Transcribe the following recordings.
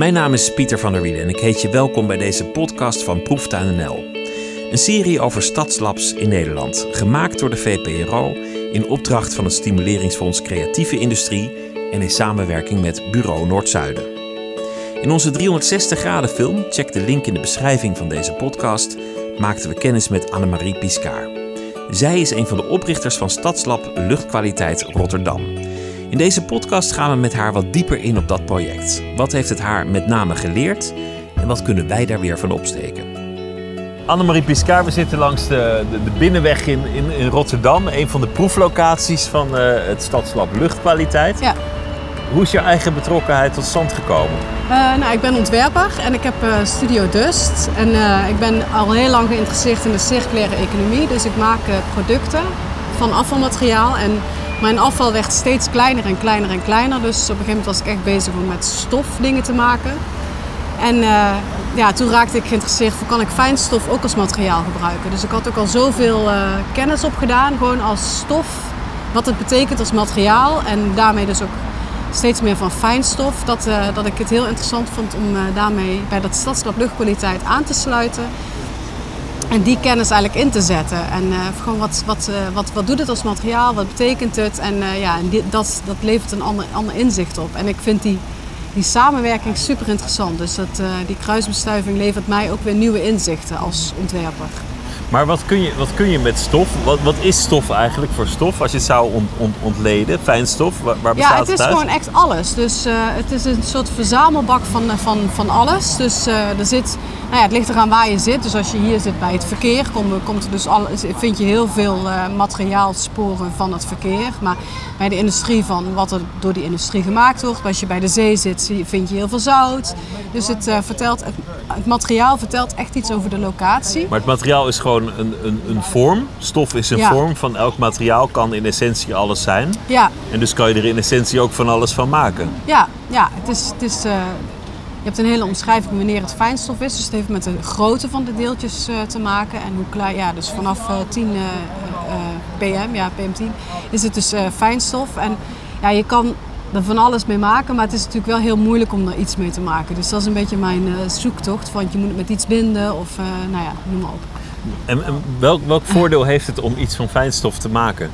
Mijn naam is Pieter van der Wielen en ik heet je welkom bij deze podcast van Proeftuin NL. Een serie over stadslabs in Nederland, gemaakt door de VPRO in opdracht van het Stimuleringsfonds Creatieve Industrie en in samenwerking met Bureau Noord-Zuiden. In onze 360 graden film, check de link in de beschrijving van deze podcast, maakten we kennis met Annemarie Piscaar. Zij is een van de oprichters van Stadslab Luchtkwaliteit Rotterdam. In deze podcast gaan we met haar wat dieper in op dat project. Wat heeft het haar met name geleerd en wat kunnen wij daar weer van opsteken? Annemarie Piscaar, we zitten langs de, de, de binnenweg in, in, in, Rotterdam, een van de proeflocaties van uh, het Stadslab Luchtkwaliteit. Ja. Hoe is je eigen betrokkenheid tot stand gekomen? Uh, nou, ik ben ontwerper en ik heb uh, Studio Dust. En ik ben al heel lang geïnteresseerd in de circulaire economie. Dus ik maak producten van afvalmateriaal. En mijn afval werd steeds kleiner en kleiner en kleiner. Dus op een gegeven moment was ik echt bezig om met stof dingen te maken. En uh, ja, toen raakte ik geïnteresseerd voor kan ik fijnstof ook als materiaal gebruiken. Dus ik had ook al zoveel uh, kennis opgedaan, gewoon als stof, wat het betekent als materiaal. En daarmee dus ook steeds meer van fijnstof. Dat, uh, dat ik het heel interessant vond om daarmee bij dat stadslab luchtkwaliteit aan te sluiten. En die kennis eigenlijk in te zetten. En uh, gewoon wat, wat, uh, wat, wat doet het als materiaal, wat betekent het? En uh, ja, dat, dat levert een ander, ander inzicht op. En ik vind die, die samenwerking super interessant. Dus dat, die kruisbestuiving levert mij ook weer nieuwe inzichten als ontwerper. Maar wat kun je, wat kun je met stof? Wat, wat is stof eigenlijk voor stof? Als je het zou ont, ont, ontleden, fijnstof, waar, waar bestaat het Ja, het is gewoon echt alles. Dus het is een soort verzamelbak van, van, van alles. Dus er zit nou ja, het ligt eraan waar je zit. Dus als je hier zit bij het verkeer, komt, komt er dus al, vind je heel veel uh, materiaalsporen van het verkeer. Maar bij de industrie van wat er door die industrie gemaakt wordt. Als je bij de zee zit, vind je heel veel zout. Dus het, vertelt, het, het, materiaal vertelt echt iets over de locatie. Maar het materiaal is gewoon een, een, een vorm. Stof is een ja. vorm van elk materiaal, kan in essentie alles zijn. Ja. En dus kan je er in essentie ook van alles van maken. Ja, ja het is... Het is uh, je hebt een hele omschrijving wanneer het fijnstof is. Dus het heeft met de grootte van de deeltjes uh, te maken. En hoe klein, ja, dus vanaf uh, 10 uh, pm, ja, pm10, is het dus fijnstof. En ja, je kan er van alles mee maken, maar het is natuurlijk wel heel moeilijk om er iets mee te maken. Dus dat is een beetje mijn zoektocht. Want je moet het met iets binden of nou ja, noem maar op. En, en welk, welk voordeel heeft het om iets van fijnstof te maken?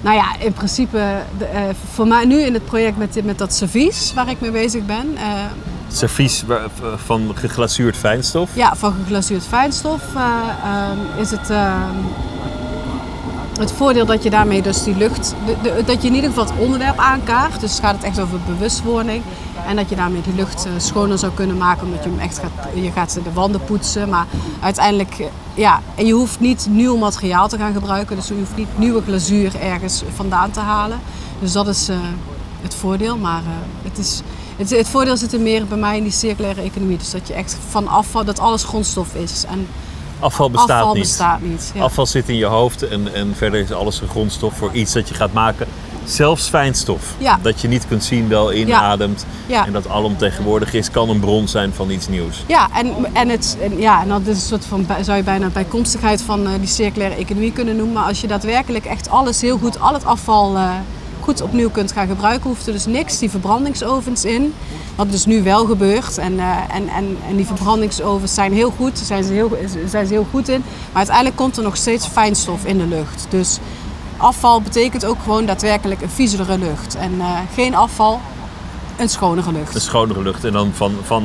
Nou ja, in principe de, uh, voor mij nu in het project met, met dat servies waar ik mee bezig ben. Uh, servies van geglazuurd fijnstof? Ja, van geglazuurd fijnstof uh, is het het voordeel dat je daarmee dus die lucht, de, de, dat je in ieder geval het onderwerp aankaart. Dus gaat het echt over bewustwording. En dat je daarmee die lucht uh, schoner zou kunnen maken, omdat je hem echt gaat, je gaat de wanden poetsen. Maar uiteindelijk, uh, ja, en je hoeft niet nieuw materiaal te gaan gebruiken. Dus je hoeft niet nieuwe glazuur ergens vandaan te halen. Dus dat is uh, het voordeel. Maar het, is, het, het, voordeel zit er meer bij mij in die circulaire economie. Dus dat je echt van afval, dat alles grondstof is. En, Afval bestaat afval niet. Bestaat niet ja. Afval zit in je hoofd en, en verder is alles een grondstof voor iets dat je gaat maken. Zelfs fijnstof, ja. dat je niet kunt zien, wel inademt ja. en dat alomtegenwoordig is, kan een bron zijn van iets nieuws. Ja, en, en, het, en, ja, en dat is een soort van, zou je bijna bijkomstigheid van uh, die circulaire economie kunnen noemen. Maar als je daadwerkelijk echt alles heel goed, al het afval uh, goed opnieuw kunt gaan gebruiken, hoeft er dus niks die verbrandingsovens in. Wat dus nu wel gebeurt. En, uh, en, en, en die verbrandingsovens zijn heel goed, daar zijn ze heel, zijn ze heel goed in. Maar uiteindelijk komt er nog steeds fijnstof in de lucht. Dus afval betekent ook gewoon daadwerkelijk een viezere lucht. En uh, geen afval, een schonere lucht. Een schonere lucht. En dan van, van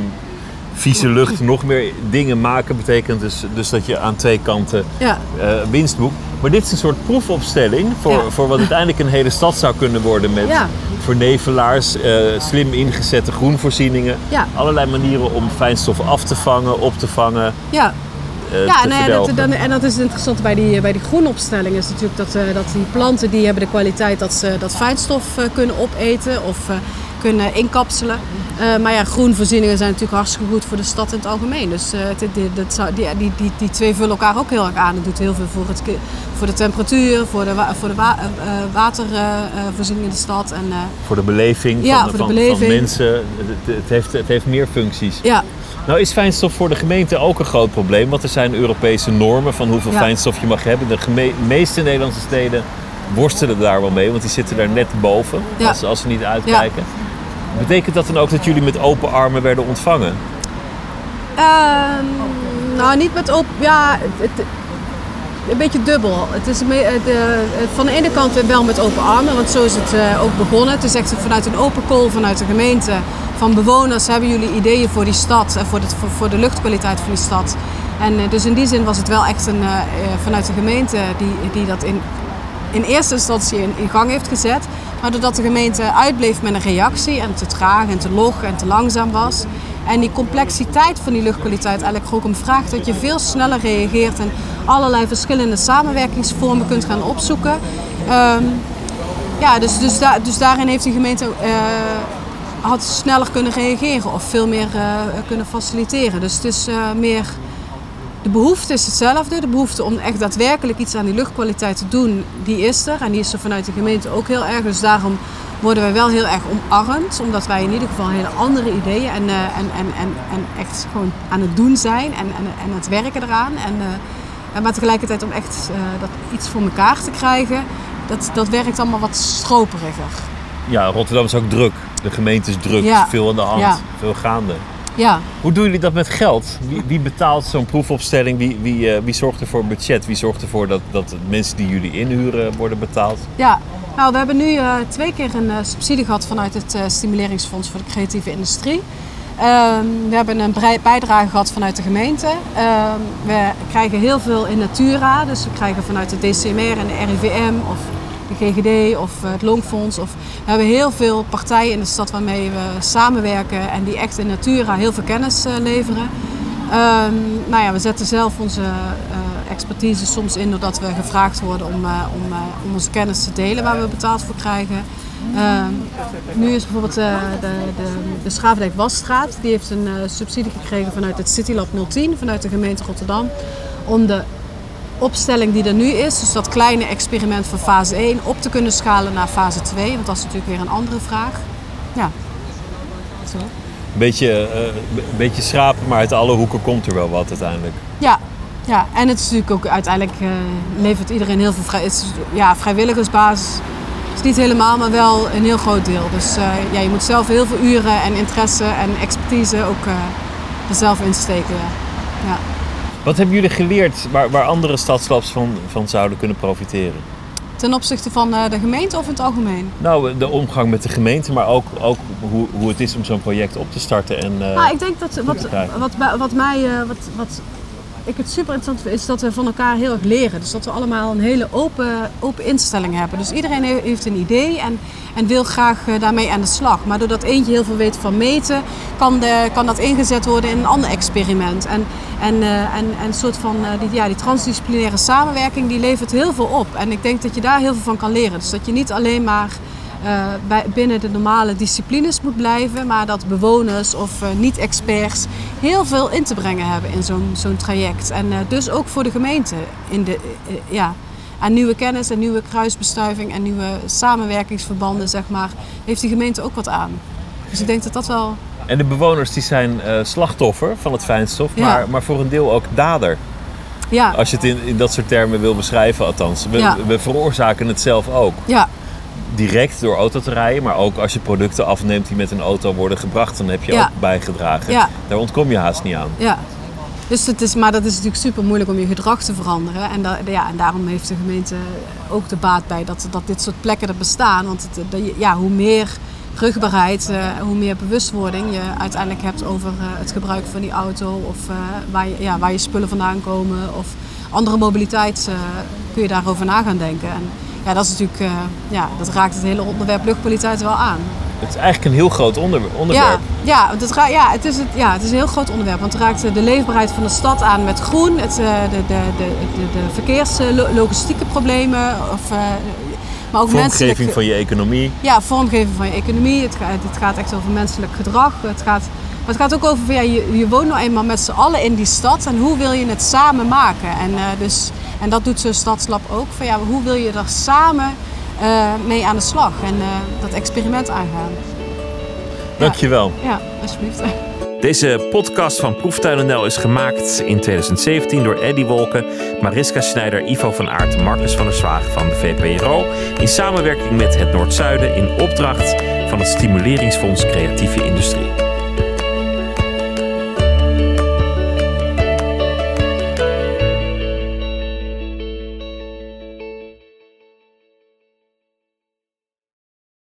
vieze lucht nog meer dingen maken betekent dus, dus dat je aan twee kanten ja. uh, winst boekt. Maar dit is een soort proefopstelling voor, Ja. voor wat uiteindelijk een hele stad zou kunnen worden met Ja. vernevelaars, eh, slim ingezette groenvoorzieningen. Allerlei manieren om fijnstoffen af te vangen, op te vangen. Ja, eh, ja te nou ja, dat, dan, en dat is het interessante bij die, bij die groenopstelling. Is natuurlijk dat, eh, dat die planten die hebben de kwaliteit dat ze dat fijnstof eh, kunnen opeten of eh, kunnen inkapselen. Eh, maar ja, groenvoorzieningen zijn natuurlijk hartstikke goed voor de stad in het algemeen. Dus die, dat zou- die, die, die, die twee vullen elkaar ook heel erg aan. Het doet heel veel voor, het, voor de temperatuur, voor de, voor de wa- eh, eh, watervoorziening in de stad. En, Voor de beleving, Ja, van, voor de van, beleving. van mensen. Het, het, heeft, het heeft meer functies. ja, Nou is fijnstof voor de gemeente ook een groot probleem. Want er zijn Europese normen van hoeveel Ja. fijnstof je mag hebben. De meeste Nederlandse steden worstelen daar wel mee. Want die zitten daar net boven. Ja. Als, als ze niet uitkijken. Betekent dat dan ook dat jullie met open armen werden ontvangen? Ehm, nou, niet met open... Ja, het, een beetje dubbel. Het is de, van de ene kant wel met open armen, want zo is het eh, ook begonnen. Het is echt vanuit een open call vanuit de gemeente van bewoners hebben jullie ideeën voor die stad en voor de, voor, de luchtkwaliteit van die stad. En eh, dus in die zin was het wel echt een, vanuit de gemeente die, die dat in, in eerste instantie in, in, gang heeft gezet. Doordat de gemeente uitbleef met een reactie en te traag en te log en te langzaam was. En die complexiteit van die luchtkwaliteit eigenlijk ook om vraagt dat je veel sneller reageert en allerlei verschillende samenwerkingsvormen kunt gaan opzoeken. Um, ja, dus, dus, dus daarin heeft die gemeente had sneller kunnen reageren of veel meer uh, kunnen faciliteren. Dus het is uh, meer. De behoefte is hetzelfde. De behoefte om echt daadwerkelijk iets aan die luchtkwaliteit te doen, die is er. En die is er vanuit de gemeente ook heel erg. Dus daarom worden wij wel heel erg omarmd. Omdat wij in ieder geval hele andere ideeën en, uh, en, en, en, en echt gewoon aan het doen zijn en, en, en het werken eraan. En, maar tegelijkertijd om echt dat iets voor elkaar te krijgen, dat, dat werkt allemaal wat stroperiger ja, Rotterdam is ook druk. De gemeente is druk, ja. veel aan de hand, veel gaande. Ja. Hoe doen jullie dat met geld? Wie, wie betaalt zo'n proefopstelling? Wie, wie, uh, wie zorgt er voor budget? Wie zorgt ervoor dat, dat mensen die jullie inhuren worden betaald? Ja, nou, we hebben nu uh, twee keer een uh, subsidie gehad vanuit het Stimuleringsfonds voor de Creatieve Industrie. Ehm, we hebben een bijdrage gehad vanuit de gemeente. Ehm, we krijgen heel veel in Natura, dus we krijgen vanuit de DCMR en de RIVM of de GGD of het Longfonds. Of, we hebben heel veel partijen in de stad waarmee we samenwerken en die echt in Natura heel veel kennis uh, leveren. Um, nou ja, we zetten zelf onze uh, expertise soms in doordat we gevraagd worden om, om, onze kennis te delen waar we betaald voor krijgen. Um, nu is bijvoorbeeld de, de, de Schavendijk Wasstraat, die heeft een subsidie gekregen vanuit het Citylab 010, vanuit de gemeente Rotterdam, om de opstelling die er nu is, dus dat kleine experiment van fase 1, op te kunnen schalen naar fase 2. Want dat is natuurlijk weer een andere vraag. Ja, zo. Beetje, uh, een beetje schrapen, maar uit alle hoeken komt er wel wat uiteindelijk. Ja, ja. en het is natuurlijk ook uiteindelijk uh, levert iedereen heel veel vrij, is, ja, vrijwilligersbasis. is niet helemaal, maar wel een heel groot deel. Dus uh, ja, je moet zelf heel veel uren en interesse en expertise ook er zelf in steken. Ja. Wat hebben jullie geleerd waar, waar andere stadslabs van, van zouden kunnen profiteren? Ten opzichte van eh, de gemeente of in het algemeen? Nou, de omgang met de gemeente, maar ook, ook hoe, hoe het is om zo'n project op te starten. En, nou, ik denk dat wat, wat, wat, mij, wat, wat ik het super interessant vind, is dat we van elkaar heel erg leren. Dus dat we allemaal een hele open, open instelling hebben. Dus iedereen heeft een idee en, en wil graag eh, daarmee aan de slag. Maar doordat eentje heel veel weet van meten, kan, de, kan dat ingezet worden in een ander experiment. En, en, uh, en, en een soort van uh, die, ja, die transdisciplinaire samenwerking, die levert heel veel op. En ik denk dat je daar heel veel van kan leren. Dus dat je niet alleen maar uh, bij, binnen de normale disciplines moet blijven, maar dat bewoners of uh, niet-experts heel veel in te brengen hebben in zo'n zo'n traject. En uh, dus ook voor de gemeente in de, ja, aan nieuwe kennis en nieuwe kruisbestuiving en nieuwe samenwerkingsverbanden, zeg maar, heeft de gemeente ook wat aan. Dus ik denk dat dat wel. En de bewoners die zijn slachtoffer van het fijnstof, ja. maar, maar voor een deel ook dader. Ja. Als je het in, in dat soort termen wil beschrijven, althans. We, ja. we veroorzaken het zelf ook. Ja, direct door auto te rijden. Maar ook als je producten afneemt die met een auto worden gebracht, dan heb je ook bijgedragen. Ja. Daar ontkom je haast niet aan. Ja. Dus het is, maar dat is natuurlijk super moeilijk om je gedrag te veranderen. En, da, ja, en daarom heeft de gemeente ook de baat bij dat, dat dit soort plekken er bestaan. Want het, ja, hoe meer rugbaarheid, uh, hoe meer bewustwording je uiteindelijk hebt over uh, het gebruik van die auto. Of uh, waar, je, ja, waar je spullen vandaan komen. Of andere mobiliteit kun je daarover na gaan denken. En, ja, dat is natuurlijk, uh, ja, dat raakt het hele onderwerp luchtkwaliteit wel aan. Het is eigenlijk een heel groot onderwerp. Ja, ja, het, ja, het, is het, ja, het is een heel groot onderwerp. Want het raakt de leefbaarheid van de stad aan met groen, het, uh, de, de, de, de, verkeerslogistieke problemen. Of, uh, maar ook vormgeving van je economie. Ja, vormgeving van je economie. Het gaat, het gaat echt over menselijk gedrag. Het gaat, maar het gaat ook over, ja, je, je woont nou eenmaal met z'n allen in die stad. En hoe wil je het samen maken? En dus en dat doet zo'n stadslab ook. Van, ja, hoe wil je er samen uh, mee aan de slag en uh, dat experiment aangaan? Dankjewel. Ja, ja alsjeblieft. Deze podcast van Proeftuin.nl is gemaakt in 2017 door Eddie Wolken, Mariska Schneider, Ivo van Aert, Marcus van der Zwaag van de VPRO. In samenwerking met het Noord-Zuiden in opdracht van het Stimuleringsfonds Creatieve Industrie.